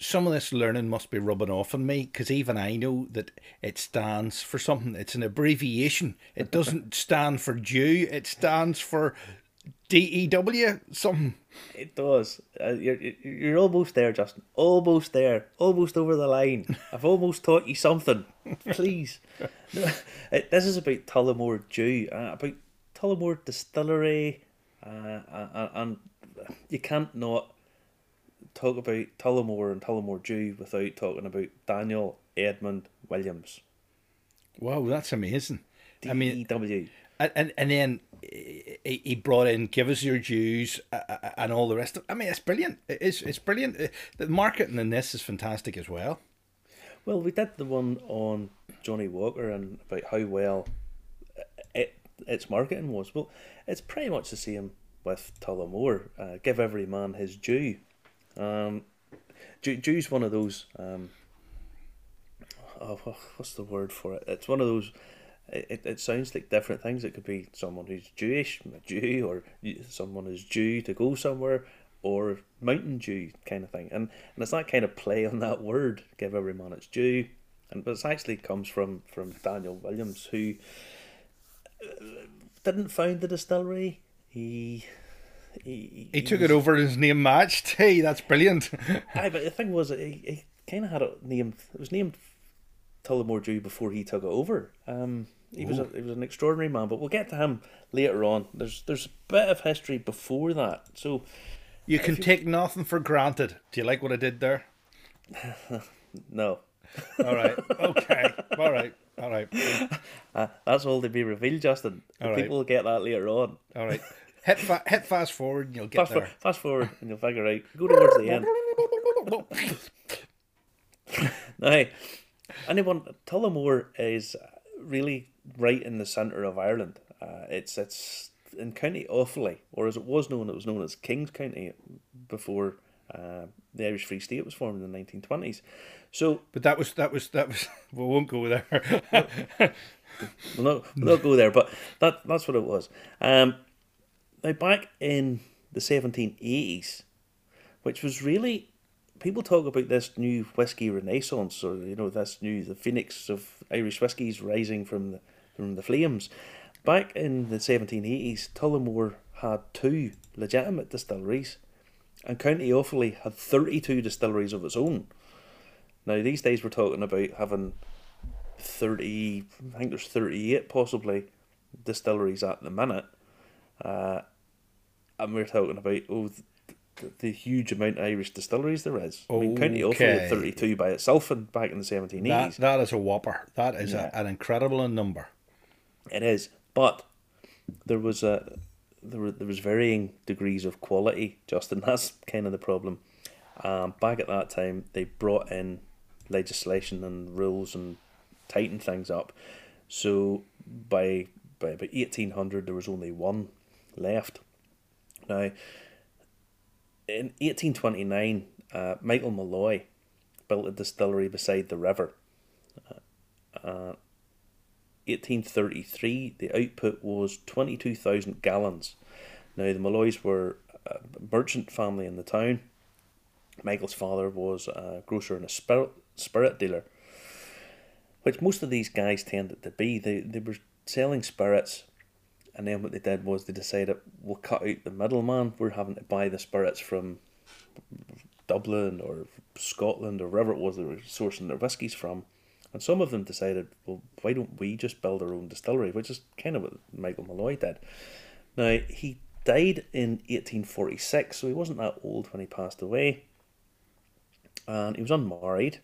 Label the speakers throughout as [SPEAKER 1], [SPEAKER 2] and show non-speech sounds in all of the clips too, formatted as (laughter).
[SPEAKER 1] some of this learning must be rubbing off on me because even I know that it stands for something. It's an abbreviation. It (laughs) doesn't stand for Jew. It stands for DEW something.
[SPEAKER 2] It does. Uh, you're you're almost there, Justin. Almost there. Almost over the line. (laughs) I've almost taught you something. Please. No, (laughs) it, this is about Tullamore Dew, uh, about Tullamore Distillery, uh, uh, and you can't not talk about Tullamore and Tullamore Dew without talking about Daniel Edmund Williams.
[SPEAKER 1] Wow, that's amazing. I mean, and and, and then he he brought in "Give Us Your Jews" uh, uh, and all the rest of. I mean, it's brilliant. It's it's brilliant. Uh, The marketing in this is fantastic as well.
[SPEAKER 2] Well, we did the one on Johnnie Walker and about how well it its marketing was. Well, it's pretty much the same with Tullamore. Uh, give every man his due. Um, due due's one of those. Um, oh, what's the word for it? It's one of those. It, it, sounds like different things. It could be someone who's Jewish, a Jew, or someone who's Jew to go somewhere, or Mountain Dew kind of thing. And and it's that kind of play on that word. Give every man its due, and but it actually comes from from Daniel Williams, who uh, didn't found the distillery. He he,
[SPEAKER 1] He took it over and his name matched. (laughs) Hey, that's brilliant. (laughs)
[SPEAKER 2] Aye, but the thing was, he, he kind of had it named. It was named Tullamore Dew before he took it over. Um, he was a, he was an extraordinary man, but we'll get to him later on. There's there's a bit of history before that, so
[SPEAKER 1] You can take nothing for granted. Do you like what I did there? (laughs)
[SPEAKER 2] no,
[SPEAKER 1] All right. Okay. All right. All right.
[SPEAKER 2] uh, that's all to be revealed, Justin.
[SPEAKER 1] All right.
[SPEAKER 2] people will get that later on.
[SPEAKER 1] All right. Hit fa- hit fast forward and you'll get
[SPEAKER 2] Fast, for,
[SPEAKER 1] there.
[SPEAKER 2] fast forward and you'll figure out. Go towards the end. (laughs) Now, anyone Tullamore is really right in the centre of Ireland. Uh, it's it's in County Offaly, or as it was known, it was known as Kings County before uh, the Irish Free State was formed in the nineteen twenties. So
[SPEAKER 1] But that was that was that was. (laughs) We won't go there.
[SPEAKER 2] we'll not, we'll not go there, but that that's what it was. Um, now back in the seventeen eighties, which was really people talk about this new whiskey renaissance, or you know this new the phoenix of Irish whiskies rising from the from the flames. Back in the seventeen eighties, Tullamore had two legitimate distilleries, and County Offaly had thirty two distilleries of its own. Now these days we're talking about having 30 I think there's 38 possibly distilleries at the minute uh, and we're talking about oh the, the huge amount of Irish distilleries there is I mean County Offaly
[SPEAKER 1] Okay.
[SPEAKER 2] had 32 by itself and back in the 1780s
[SPEAKER 1] that that is a whopper. That is a, an incredible number.
[SPEAKER 2] It is, but there was a there were there was varying degrees of quality. Justin, (laughs) that's kind of the problem. Um, back at that time, they brought in legislation and rules and tightened things up. So by by about eighteen hundred, there was only one left. Now, in eighteen twenty nine, uh, Michael Molloy built a distillery beside the river. 1833, the output was 22,000 gallons. Now, the Molloys were a merchant family in the town. Michael's father was a grocer and a spirit, spirit dealer, which most of these guys tended to be. They, they were selling spirits, and then what they did was they decided, we'll cut out the middleman. We're having to buy the spirits from Dublin or Scotland or wherever it was they were sourcing their whiskies from. And some of them decided, well, why don't we just build our own distillery, which is kind of what Michael Molloy did. Now, he died in 1846, so he wasn't that old when he passed away. And he was unmarried.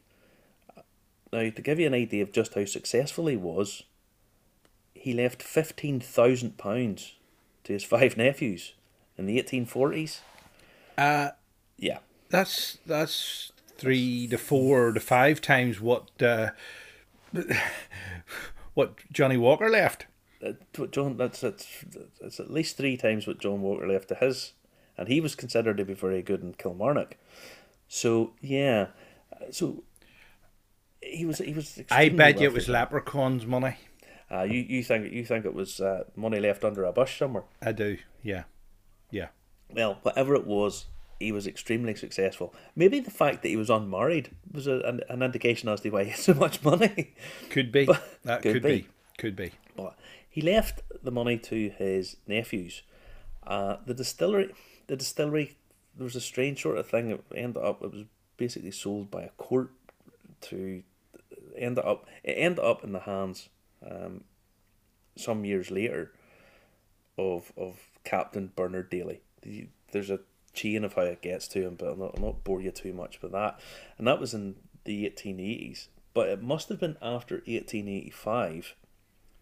[SPEAKER 2] Now, to give you an idea of just how successful he was, he left £15,000 to his five nephews in the 1840s.
[SPEAKER 1] Uh,
[SPEAKER 2] Yeah.
[SPEAKER 1] that's that's three to four to five times what uh, (laughs) what Johnnie Walker left.
[SPEAKER 2] Uh, John, that's, that's that's at least three times what John Walker left to his, and he was considered to be very good in Kilmarnock. So yeah, so he was he was.
[SPEAKER 1] I bet you it was leprechauns money.
[SPEAKER 2] Uh, you you think you think it was uh, money left under a bush somewhere?
[SPEAKER 1] I do. Yeah. Yeah.
[SPEAKER 2] Well, whatever it was, he was extremely successful. Maybe the fact that he was unmarried was a, an, an indication as to why he had so much money.
[SPEAKER 1] Could be. (laughs) that
[SPEAKER 2] could
[SPEAKER 1] could,
[SPEAKER 2] be.
[SPEAKER 1] be. Could be.
[SPEAKER 2] But he left the money to his nephews. Uh, the distillery, the distillery, there was a strange sort of thing. It ended up, it was basically sold by a court to end up. It ended up in the hands, um, some years later, of of Captain Bernard Daly. The- There's a chain of how it gets to him, but I'll not, I'll not bore you too much with that. And that was in the 1880s. But it must have been after 1885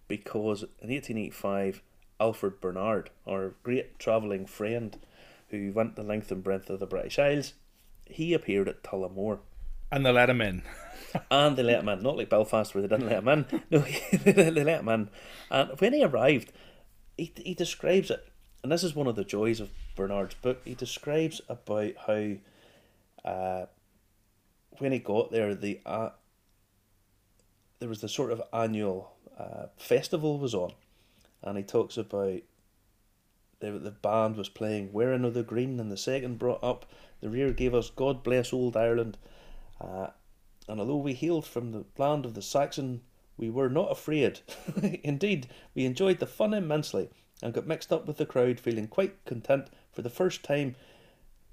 [SPEAKER 2] because in 1885, Alfred Barnard, our great travelling friend who went the length and breadth of the British Isles, he appeared at Tullamore.
[SPEAKER 1] And they let him in. (laughs)
[SPEAKER 2] And they let him not like Belfast where they didn't let him in. No, they let him. And when he arrived, he, he describes it, and this is one of the joys of Barnard's book. He describes about how uh, when he got there, the uh, there was the sort of annual uh, festival was on, and he talks about the the band was playing "Wearing of the Green," and the second brought up the rear gave us "God Bless Old Ireland," uh, and although we hailed from the land of the Saxon, we were not afraid. (laughs) Indeed, we enjoyed the fun immensely and got mixed up with the crowd, feeling quite content for the first time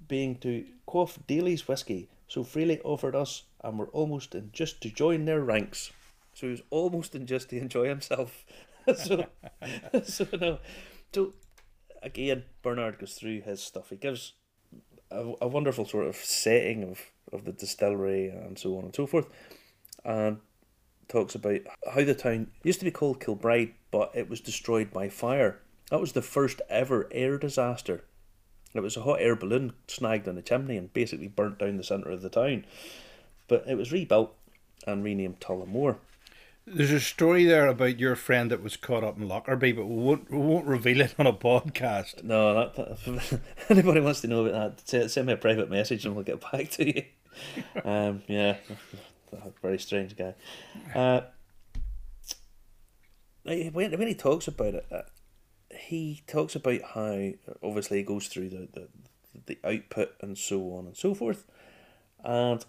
[SPEAKER 2] being to quaff Daly's whisky so freely offered us, and were almost in just to join their ranks. So he was almost in just to enjoy himself. (laughs) so, (laughs) so no, so again, Barnard goes through his stuff. He gives a, wonderful sort of setting of, of the distillery and so on and so forth, and talks about how the town used to be called Kilbride, but it was destroyed by fire. That was the first ever air disaster. It was a hot air balloon snagged on a chimney and basically burnt down the centre of the town. But it was rebuilt and renamed Tullamore.
[SPEAKER 1] There's a story there about your friend that was caught up in Lockerbie, but we won't, we won't reveal it on a podcast.
[SPEAKER 2] No, that, that if (laughs) anybody wants to know about that, send, send me a private message and we'll get back to you. (laughs) Um, yeah, (laughs) very strange guy. Uh, when when he talks about it, uh, he talks about how obviously he goes through the, the the output and so on and so forth, and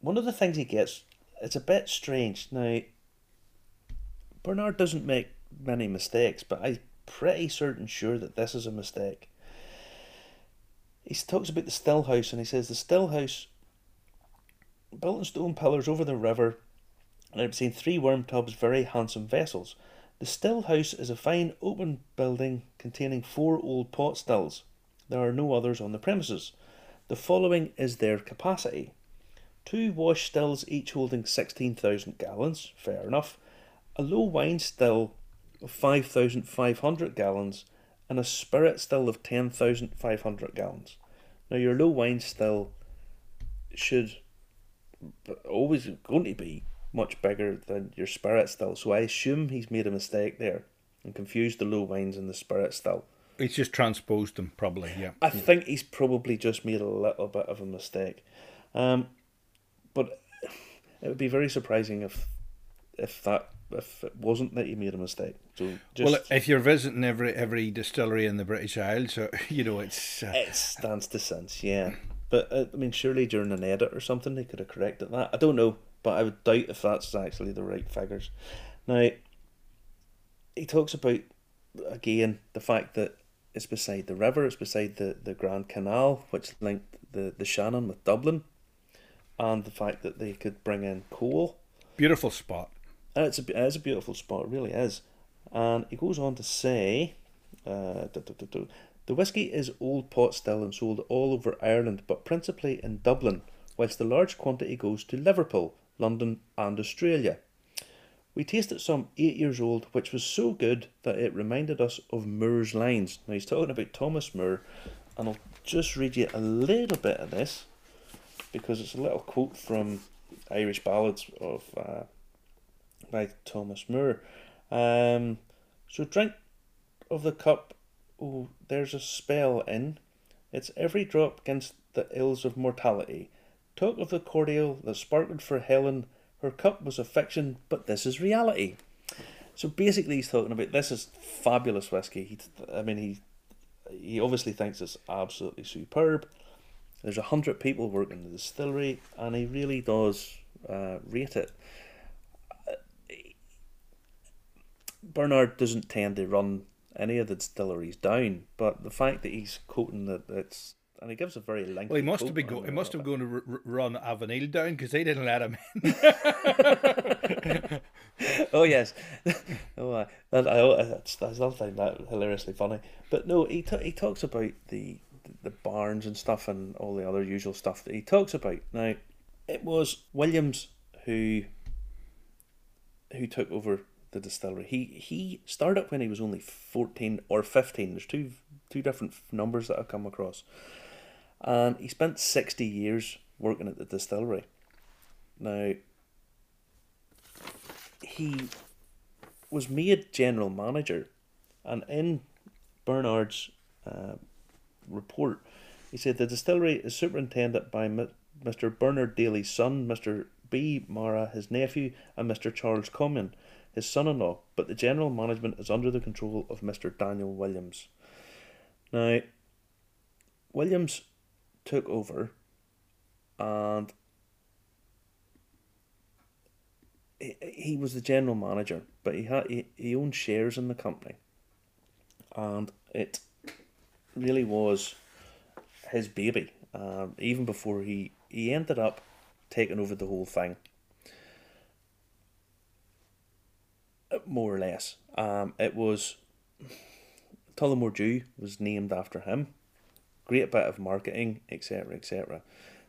[SPEAKER 2] one of the things he gets it's a bit strange now. Barnard doesn't make many mistakes, but I'm pretty certain sure that this is a mistake. He talks about the still house and he says the still house built in stone pillars over the river and I've seen three worm tubs, very handsome vessels. The still house is a fine open building containing four old pot stills. There are no others on the premises. The following is their capacity. Two wash stills each holding 16,000 gallons, fair enough. A low wine still of 5,500 gallons and a spirit still of 10,500 gallons. Now, your low wine still should always going to be much bigger than your spirit still, so I assume he's made a mistake there and confused the low wines and the spirit still.
[SPEAKER 1] He's just transposed them, probably, yeah.
[SPEAKER 2] I think he's probably just made a little bit of a mistake. Um, but it would be very surprising if if that if it wasn't that he made a mistake. So just
[SPEAKER 1] Well, if you're visiting every every distillery in the British Isles, so, (laughs) you know, it's... Uh,
[SPEAKER 2] it stands to sense, yeah. But uh, I mean, surely during an edit or something they could have corrected that. I don't know, but I would doubt if that's actually the right figures. Now, he talks about again the fact that it's beside the river, it's beside the, the Grand Canal, which linked the, the Shannon with Dublin, and the fact that they could bring in coal.
[SPEAKER 1] beautiful spot.
[SPEAKER 2] And it's a, it is a beautiful spot, it really is. And he goes on to say, uh, the whisky is old pot still and sold all over Ireland, but principally in Dublin, whilst the large quantity goes to Liverpool, London, and Australia. We tasted some eight years old, which was so good that it reminded us of Moore's lines. Now he's talking about Thomas Moore, and I'll just read you a little bit of this because it's a little quote from Irish Ballads of uh, by Thomas Moore. Um, so drink of the cup, oh, there's a spell in. It's every drop against the ills of mortality. Talk of the cordial that sparkled for Helen. Her cup was a fiction, but this is reality. So basically, he's talking about this is fabulous whiskey. He, I mean, he he obviously thinks it's absolutely superb, There's a hundred people working in the distillery, and he really does uh, rate it. Barnard doesn't tend to run any of the distilleries down, but the fact that he's quoting that it's and he gives a very lengthy.
[SPEAKER 1] Well, he must have been. Go- he must have gone to r- run Avoniel down because they didn't let him in. (laughs)
[SPEAKER 2] oh yes, (laughs) oh I, that, I, I- that's that's I find that hilariously funny. But no, he ta- he talks about the the barns and stuff and all the other usual stuff that he talks about. Now, it was Williams who who took over the distillery. He he started up when he was only fourteen or fifteen. There's two two different numbers that I've come across, and he spent sixty years working at the distillery. Now, he was made general manager, and in Barnard's uh, report, he said the distillery is superintended by Mr. Bernard Daly's son, Mr. B. Mara, his nephew, and Mr. Charles Comyn, his son-in-law. But the general management is under the control of Mr. Daniel Williams. Now, Williams took over, and he, was the general manager, but he had he owned shares in the company, and it really was his baby. Um, even before he he ended up taking over the whole thing, more or less. Um, it was Tullamore Dew was named after him. Great bit of marketing, etc., etc.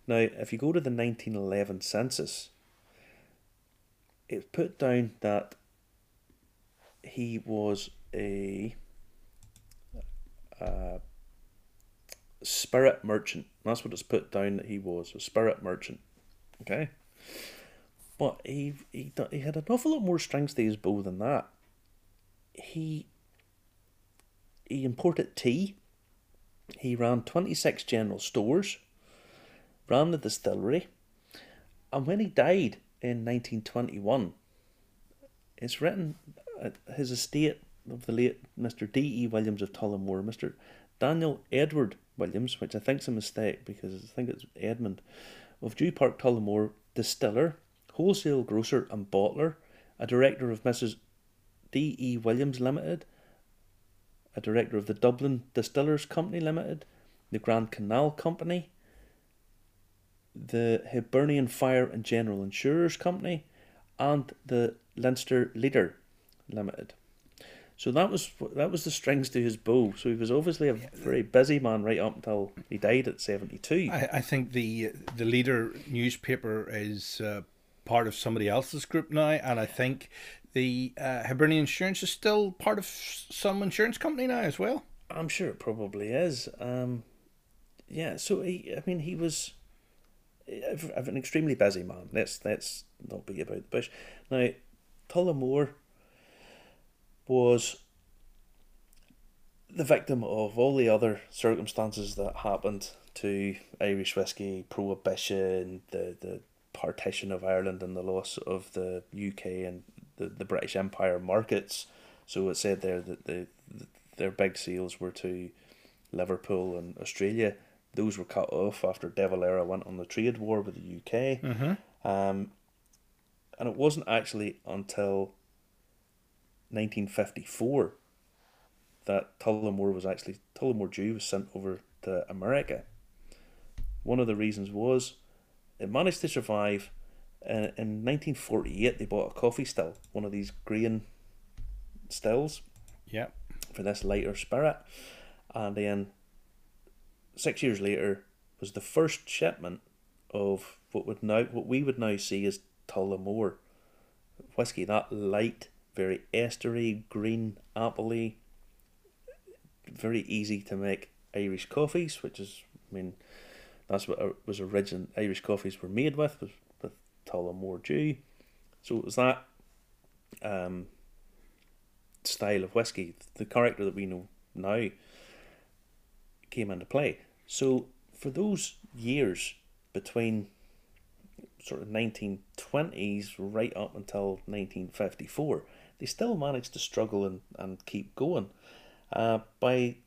[SPEAKER 2] Now, if you go to the nineteen eleven census, it's put down that he was a uh, spirit merchant. That's what it's put down that he was a spirit merchant. Okay, but he he he had an awful lot more strings to his bow than that. He he imported tea. He ran twenty six general stores, ran the distillery, and when he died in nineteen twenty one, it's written his estate of the late Mr. D. E. Williams of Tullamore, Mr. Daniel Edward Williams, which I think is a mistake because I think it's Edmund, of Dew Park Tullamore, distiller, wholesale grocer and bottler, a director of Mrs. D. E. Williams Limited, a director of the Dublin Distillers Company Limited, the Grand Canal Company, the Hibernian Fire and General Insurers Company, and the Leinster Leader Limited. So that was that was the strings to his bow. So he was obviously a very busy man right up until he died at seventy two.
[SPEAKER 1] I, I think the the leader newspaper is uh, part of somebody else's group now, and I think the uh, Hibernian Insurance is still part of some insurance company now as well.
[SPEAKER 2] I'm sure it probably is. Um, yeah. So he, I mean, he was an extremely busy man. Let's let's not be about the bush. Now, Tullamore was the victim of all the other circumstances that happened to Irish whiskey, prohibition, the the partition of Ireland, and the loss of the UK and the, the British Empire markets. So it said there that the, the their big sales were to Liverpool and Australia. Those were cut off after De Valera went on the trade war with the UK. Um, and it wasn't actually until 1954 that Tullamore was actually Tullamore Dew was sent over to America. One of the reasons was it managed to survive. Uh, in 1948, they bought a Coffey still, one of these green stills
[SPEAKER 1] Yeah.
[SPEAKER 2] for this lighter spirit, and then six years later was the first shipment of what would now what we would now see as Tullamore whiskey. That light, very estery, green, appley, very easy to make Irish coffees, which is I mean that's what was origin Irish coffees were made with was with Tullamore Dew. So it was that um, style of whiskey, the character that we know now, came into play. So for those years between sort of 1920s right up until 1954, they still managed to struggle and, and keep going. Uh, by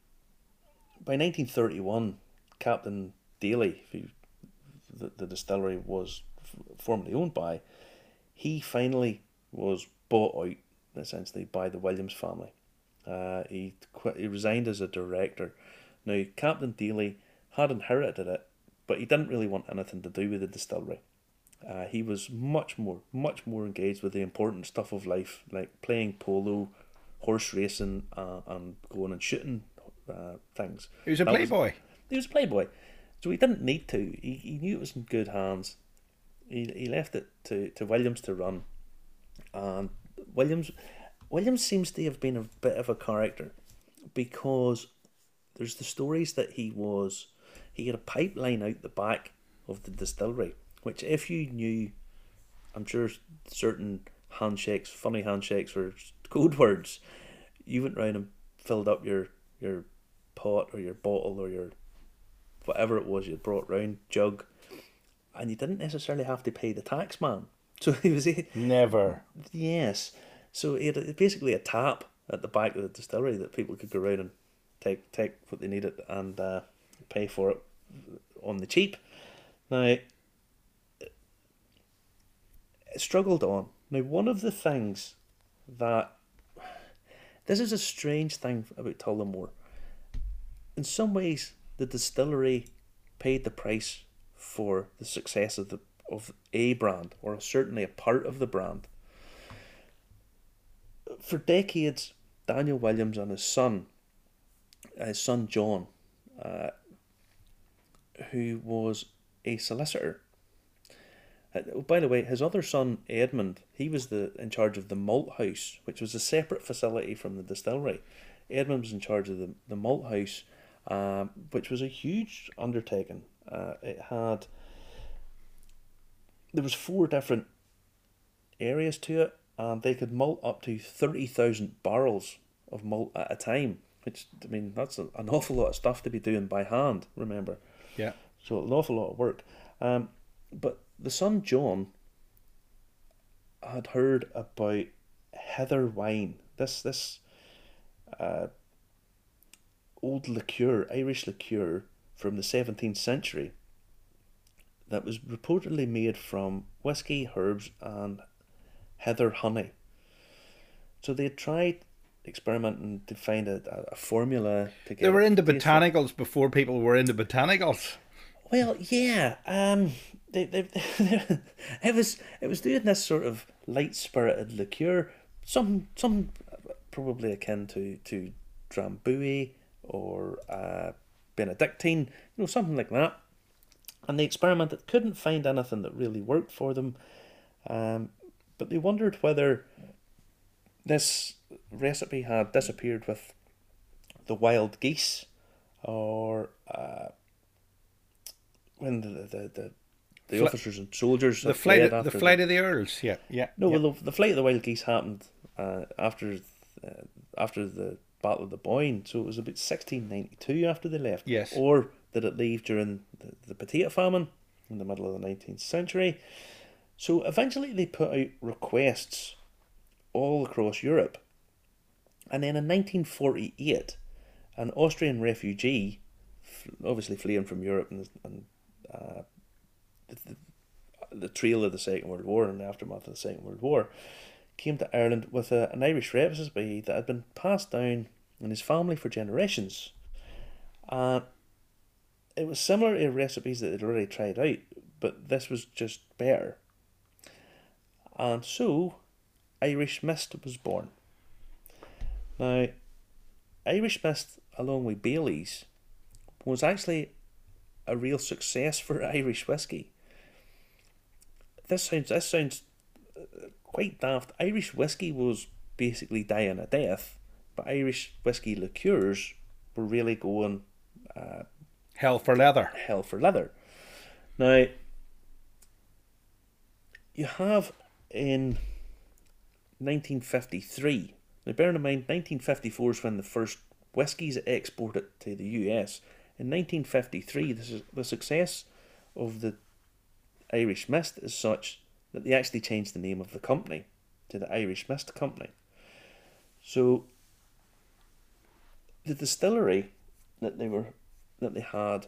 [SPEAKER 2] by 1931, Captain Daly, who the, the distillery was formerly owned by, he finally was bought out essentially by the Williams family. Uh, he he resigned as a director. Now Captain Daly had inherited it, but he didn't really want anything to do with the distillery. Uh, he was much more, much more engaged with the important stuff of life, like playing polo, horse racing, uh, and going and shooting uh, things.
[SPEAKER 1] He was a
[SPEAKER 2] That
[SPEAKER 1] playboy.
[SPEAKER 2] he was a playboy, so he didn't need to. He, he knew it was in good hands. He, he left it to, to Williams to run, and Williams Williams seems to have been a bit of a character because there's the stories that he was he had a pipeline out the back of the distillery, which if you knew, I'm sure certain handshakes, funny handshakes or (laughs) code words, you went round and filled up your your pot or your bottle or your whatever it was you brought round jug, and you didn't necessarily have to pay the tax man. (laughs) So he was
[SPEAKER 1] Never.
[SPEAKER 2] yes, so he had a- basically a tap at the back of the distillery that people could go round and take take what they needed and uh, pay for it on the cheap. Now, struggled on. Now, one of the things that this is a strange thing about Tullamore. In some ways, the distillery paid the price for the success of the of a brand, or certainly a part of the brand. For decades, Daniel Williams and his son, his son John, uh, who was a solicitor. Uh, by the way, his other son Edmund, he was the in charge of the malt house, which was a separate facility from the distillery. Edmund was in charge of the, the malt house, um, which was a huge undertaking. Uh, it had there was four different areas to it, and they could malt up to thirty thousand barrels of malt at a time. Which I mean, that's a, an awful lot of stuff to be doing by hand. Remember,
[SPEAKER 1] Yeah.
[SPEAKER 2] so an awful lot of work. Um, but the son John had heard about heather wine. This this uh, old liqueur, Irish liqueur from the seventeenth century. That was reportedly made from whiskey, herbs, and heather honey. So they had tried experimenting to find a, a, formula to get.
[SPEAKER 1] They were into botanicals before people were into botanicals.
[SPEAKER 2] Well, yeah. Um, they, they, (laughs) it was it was doing this sort of light spirited liqueur, some some probably akin to to Drambuie or uh, Benedictine, you know, something like that. And they experimented, couldn't find anything that really worked for them. Um, but they wondered whether this recipe had disappeared with the wild geese or uh, when the the, the, the officers and soldiers
[SPEAKER 1] The flight, of, the flight of the earls. Yeah, yeah.
[SPEAKER 2] no,
[SPEAKER 1] yeah.
[SPEAKER 2] well, the, the flight of the wild geese happened uh, after uh, after the Battle of the Boyne, so it was about sixteen ninety two after they left.
[SPEAKER 1] Yes.
[SPEAKER 2] Or did it leave during the, the potato famine in the middle of the nineteenth century? So eventually they put out requests all across Europe, and then in nineteen forty eight, an Austrian refugee, f- obviously fleeing from Europe and, and uh, the, the, trail of the Second World War and the aftermath of the Second World War, came to Ireland with a, an Irish recipe that had been passed down in his family for generations. And it was similar to recipes that they'd already tried out, but this was just better. And so, Irish Mist was born. Now, Irish Mist, along with Bailey's, was actually a real success for (laughs) Irish whiskey. This sounds this sounds uh, quite daft. Irish whiskey was basically dying a death, but Irish whiskey liqueurs were really going uh,
[SPEAKER 1] Hell for leather.
[SPEAKER 2] hell for leather. Now, you have in 1953, now bearing in mind 1954 is when the first whiskies exported to the US. In 1953, this is, the success of the Irish Mist is such that they actually changed the name of the company to the Irish Mist Company. So, the distillery that they were that they had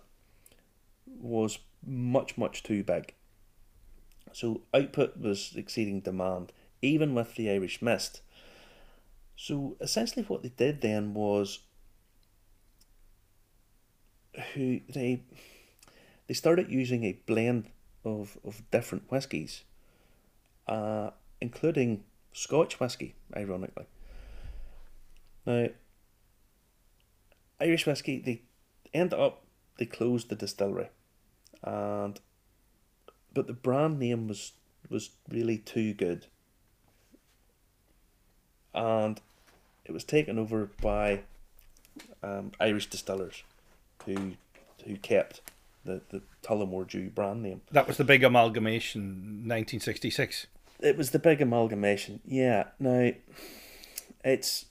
[SPEAKER 2] was much, much too big. So output was exceeding demand, even with the Irish Mist. So essentially, what they did then was who they they started using a blend of, of different whiskies, uh, including Scotch whisky, ironically. Now, Irish whisky, they end up, they closed the distillery. And, but the brand name was, was really too good. And it was taken over by um, Irish distillers who, who kept the, the Tullamore Dew brand name.
[SPEAKER 1] That was the big amalgamation, 1966.
[SPEAKER 2] It was the big amalgamation, yeah. Now, it's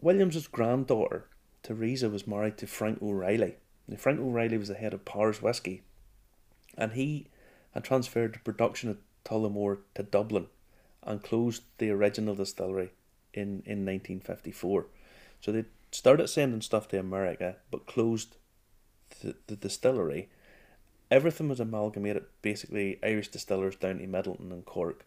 [SPEAKER 2] Williams's granddaughter, Teresa, was married to Frank O'Reilly. Now, Frank O'Reilly was the head of Powers Whisky, and he had transferred the production of Tullamore to Dublin and closed the original distillery in, in 1954. So they started sending stuff to America, but closed the, the distillery. Everything was amalgamated, basically Irish distillers down to Midleton and Cork,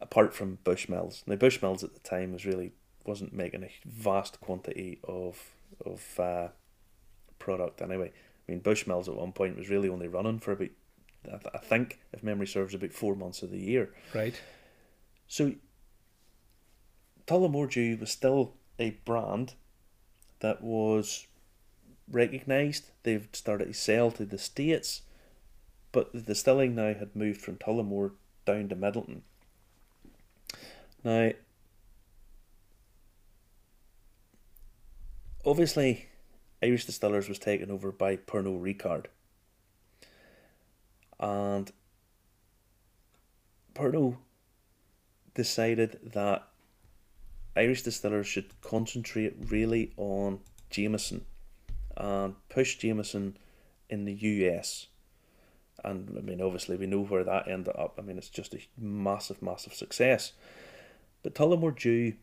[SPEAKER 2] apart from Bushmills. Now Bushmills at the time was really wasn't making a vast quantity of of uh, product anyway. I mean Bushmills at one point was really only running for about I think if memory serves about four months of the year.
[SPEAKER 1] Right.
[SPEAKER 2] So Tullamore Dew was still a brand that was recognised. They've started to sell to the States, but the distilling now had moved from Tullamore down to Midleton. Now, obviously, Irish Distillers was taken over by Pernod Ricard. And Pernod decided that Irish distillers should concentrate really on Jameson and push Jameson in the US. And I mean, obviously, we know where that ended up. I mean, it's just a massive, massive success. But Tullamore Dew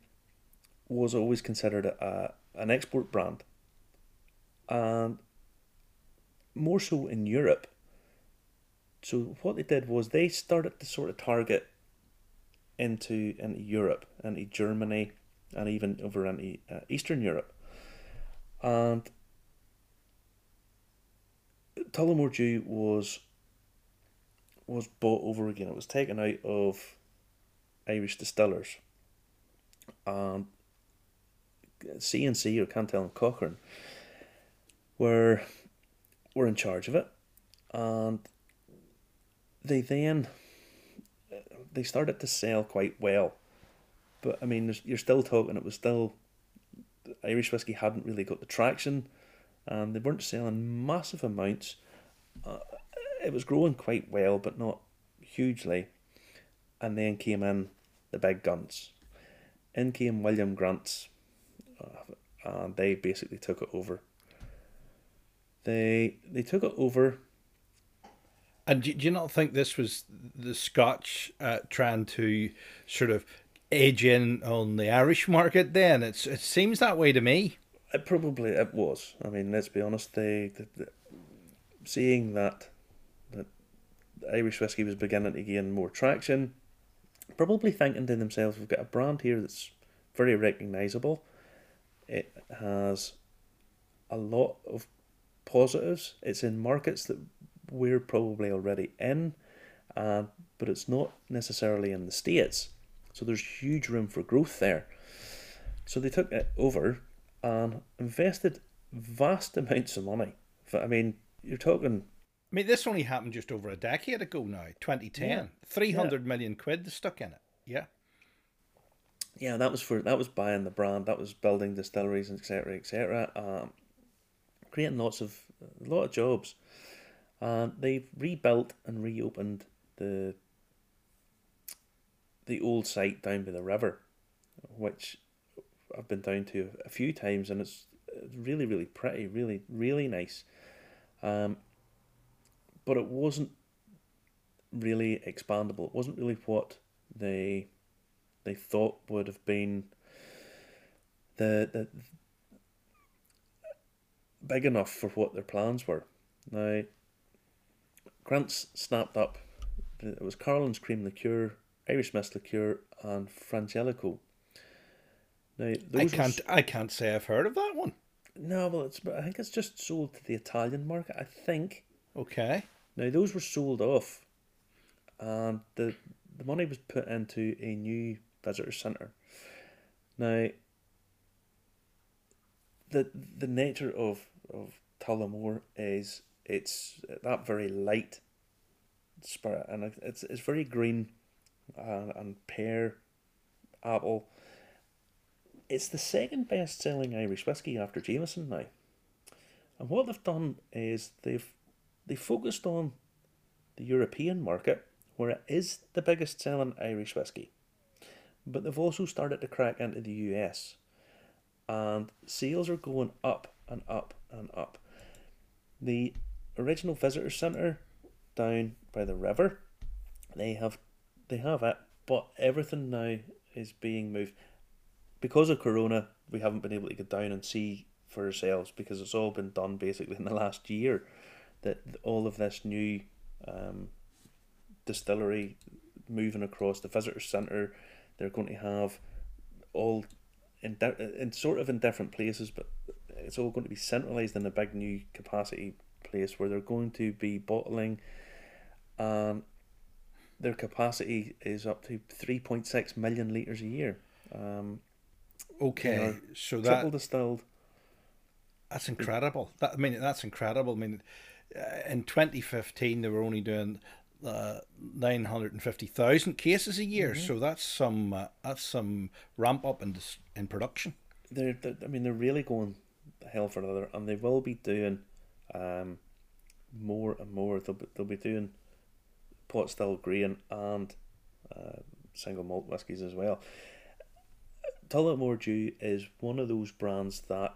[SPEAKER 2] was always considered a, an export brand. And more so in Europe. So what they did was they started to sort of target into into Europe, into Germany, and even over into uh, Eastern Europe. And Tullamore Dew was was bought over again. It was taken out of Irish distillers. And C&C or Cantrell and Cochrane were were in charge of it. And they then they started to sell quite well. But I mean, you're still talking. It was still Irish whiskey hadn't really got the traction, and they weren't selling massive amounts. Uh, it was growing quite well, but not hugely. And then came in the big guns. In came William Grant's, uh, and they basically took it over. They they took it over
[SPEAKER 1] and do, do you not think this was the Scotch uh, trying to sort of edge in on the Irish market? Then it's it seems that way to me.
[SPEAKER 2] It probably it was. I mean, let's be honest. They, they, they seeing that that Irish whiskey was beginning to gain more traction, probably thinking to themselves, "We've got a brand here that's very recognisable. It has a lot of positives. It's in markets that we're probably already in, uh, but it's not necessarily in the States. So there's huge room for growth there. So they took it over and invested vast amounts of money. I mean, you're talking.
[SPEAKER 1] I mean, this only happened just over a decade ago now, 2010. Yeah. Three hundred yeah. million quid stuck in it. Yeah.
[SPEAKER 2] Yeah, that was for that was buying the brand, that was building distilleries, etc., etc. Um, creating lots of a lot of jobs and they've rebuilt and reopened the the old site down by the river, which I've been down to a few times, and it's really really pretty, really really nice. Um, but it wasn't really expandable. It wasn't really what they they thought would have been the the big enough for what their plans were. Now, Grant's snapped up. It was Carolans cream liqueur, Irish mist liqueur, and Frangelico. Now,
[SPEAKER 1] I can't. I can't say I've heard of that one.
[SPEAKER 2] No, well, it's. I think it's just sold to the Italian market. I think.
[SPEAKER 1] Okay.
[SPEAKER 2] Now those were sold off, and the the money was put into a new visitor centre. Now. The the nature of of Tullamore is it's that very light spirit, and it's it's very green, and, and pear, apple. It's the second best selling Irish whiskey after Jameson now. And what they've done is they've they focused on the European market, where it is the biggest selling Irish whiskey. But they've also started to crack into the US. And sales are going up and up and up. The original visitor centre down by the river, they have they have it, but everything now is being moved. Because of Corona, we haven't been able to get down and see for ourselves because it's all been done basically in the last year that all of this new um, distillery moving across the visitor centre, they're going to have all in, in sort of in different places, but it's all going to be centralised in a big new capacity place where they're going to be bottling. Um, their capacity is up to three point six million liters a year. Um,
[SPEAKER 1] Okay. so
[SPEAKER 2] triple distilled.
[SPEAKER 1] that's incredible. That I mean, that's incredible. I mean, uh, in 2015 they were only doing uh, 950,000 cases a year.
[SPEAKER 2] Mm-hmm.
[SPEAKER 1] So that's some uh, that's some ramp up in dis- in production.
[SPEAKER 2] they're, they're I mean they're really going hell for leather, and they will be doing um, more and more. They'll be, they'll be doing pot still grain and uh, single malt whiskies as well. Tullamore Dew is one of those brands that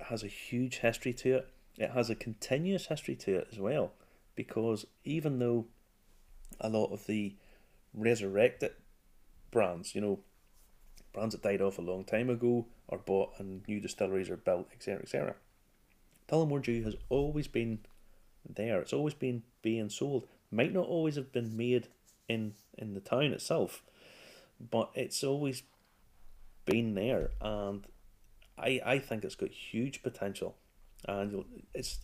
[SPEAKER 2] has a huge history to it. It has a continuous history to it as well, because even though a lot of the resurrected brands, you know, brands that died off a long time ago are bought and new distilleries are built, etc., etc. Tullamore Dew has always been there. It's always been being sold. Might not always have been made in in the town itself, but it's always been there, and I I think it's got huge potential, and it's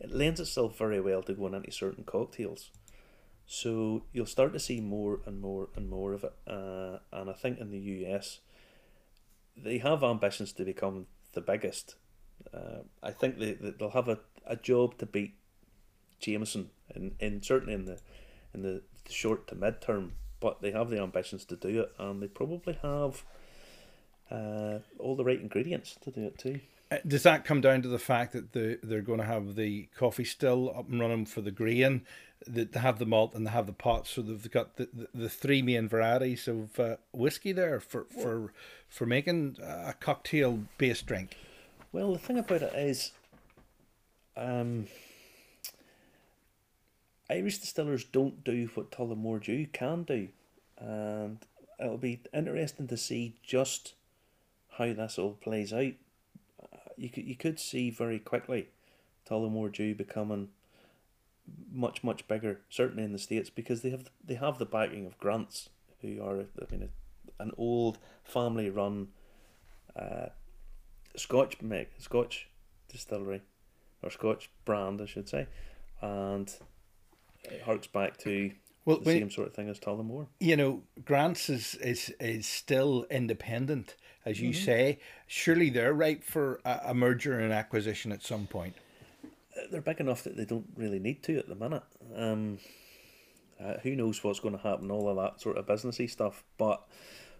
[SPEAKER 2] it lends itself very well to going into certain cocktails. So you'll start to see more and more and more of it, uh, and I think in the US, they have ambitions to become the biggest. Uh, I think they- they'll have a, a job to beat Jameson, in, in certainly in the in the short to mid term. But they have the ambitions to do it, and they probably have uh, all the right ingredients to do it too.
[SPEAKER 1] Uh, Does that come down to the fact that the, they're going to have the Coffey still up and running for the grain, that they have the malt and they have the pot, so they've got the, the, the three main varieties of uh, whiskey there for for for making a cocktail based drink.
[SPEAKER 2] Well, the thing about it is, um, Irish distillers don't do what Tullamore Dew can do, and it'll be interesting to see just how this all plays out. Uh, You could you could see very quickly Tullamore Dew becoming much much bigger, certainly in the states, because they have they have the backing of Grants, who are I mean an old family run. Uh, Scotch make Scotch distillery or Scotch brand, I should say, and it harks back to
[SPEAKER 1] Well,
[SPEAKER 2] the
[SPEAKER 1] when-
[SPEAKER 2] same sort of thing as Tullamore.
[SPEAKER 1] you know, Grants is is is still independent, as you say. Surely they're ripe for a, a merger and acquisition at some point.
[SPEAKER 2] They're big enough that they don't really need to at the minute. Um, uh, who knows what's going to happen? All of that sort of businessy stuff, but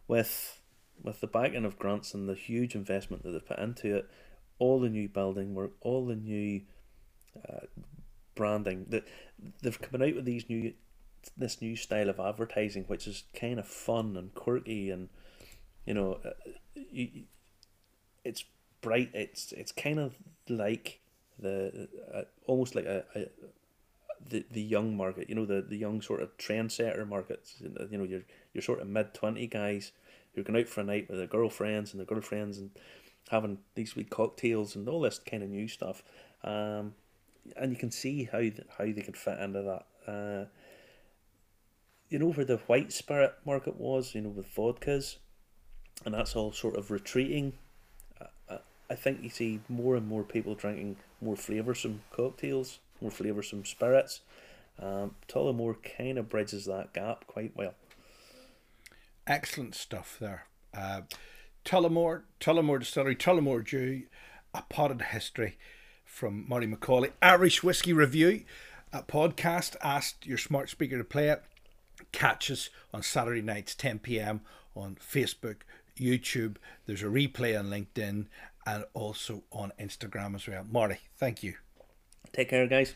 [SPEAKER 2] with with the backing of grants and the huge investment that they've put into it, all the new building work, all the new uh, branding that they've come out with these new this new style of advertising, which is kind of fun and quirky, and you know, uh, it's bright. It's it's kind of like the uh, almost like a, a the the young market. You know, the the young sort of trendsetter markets. You know, your your sort of mid twenty guys who are going out for a night with their girlfriends and their girlfriends and having these wee cocktails and all this kind of new stuff. Um, and you can see how th- how they can fit into that. Uh, you know where the white spirit market was, you know, with vodkas, and that's all sort of retreating. I, I think you see more and more people drinking more flavoursome cocktails, more flavoursome spirits. Um, Tullamore kind of bridges that gap quite well.
[SPEAKER 1] Excellent stuff there. Uh, Tullamore, Tullamore Distillery, Tullamore Dew, a potted history from Marty McCauley. Irish Whiskey Review, a podcast. Asked your smart speaker to play it. Catch us on Saturday nights, 10 p.m. on Facebook, YouTube. There's a replay on LinkedIn and also on Instagram as well. Marty, thank you.
[SPEAKER 2] Take care, guys.